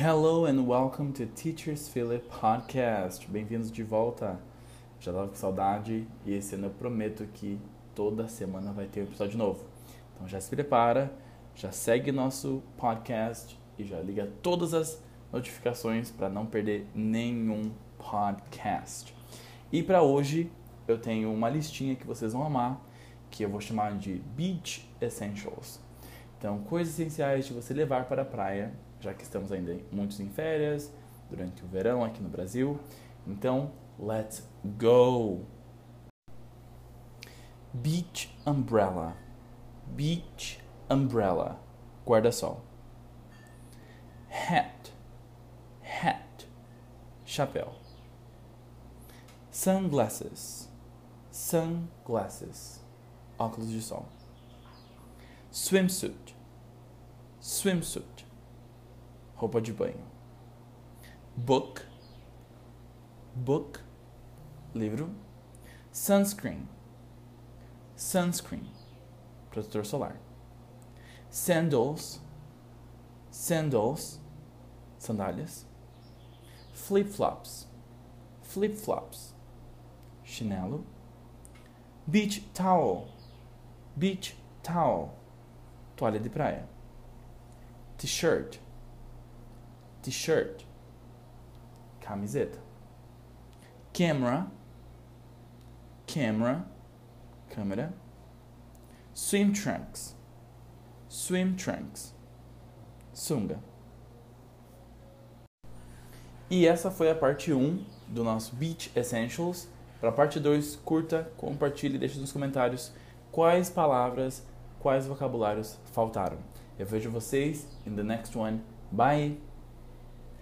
and welcome to Teachers Philip Podcast. Bem-vindos de volta. Já tava com saudade e esse ano eu prometo que toda semana vai ter um episódio novo. Então já se prepara, já segue nosso podcast e já liga todas as notificações para não perder nenhum podcast. E para hoje eu tenho uma listinha que vocês vão amar, que eu vou chamar de Beach Essentials. Então, coisas essenciais de você levar para a praia, já que estamos ainda muitos em férias, durante o verão aqui no Brasil. Então, let's go! Beach umbrella. Beach umbrella. Guarda-sol. Hat. Hat. Chapéu. Sunglasses. Sunglasses. Óculos de sol. Swimsuit. Swimsuit. Roupa de banho. Book. Book. Livro. Sunscreen. Sunscreen. Protetor solar. Sandals. Sandals. Sandálias. Flip-flops. Flip-flops. Chinelo. Beach towel. Beach towel. Toalha de praia. T-shirt. T-shirt. Camiseta. Camera. Camera. Câmera. Swim trunks. Swim trunks. Sunga. E essa foi a parte 1 do nosso Beach Essentials. Para a parte 2, curta, compartilhe deixe nos comentários quais palavras, quais vocabulários faltaram. Eu vejo vocês in the next one. Bye!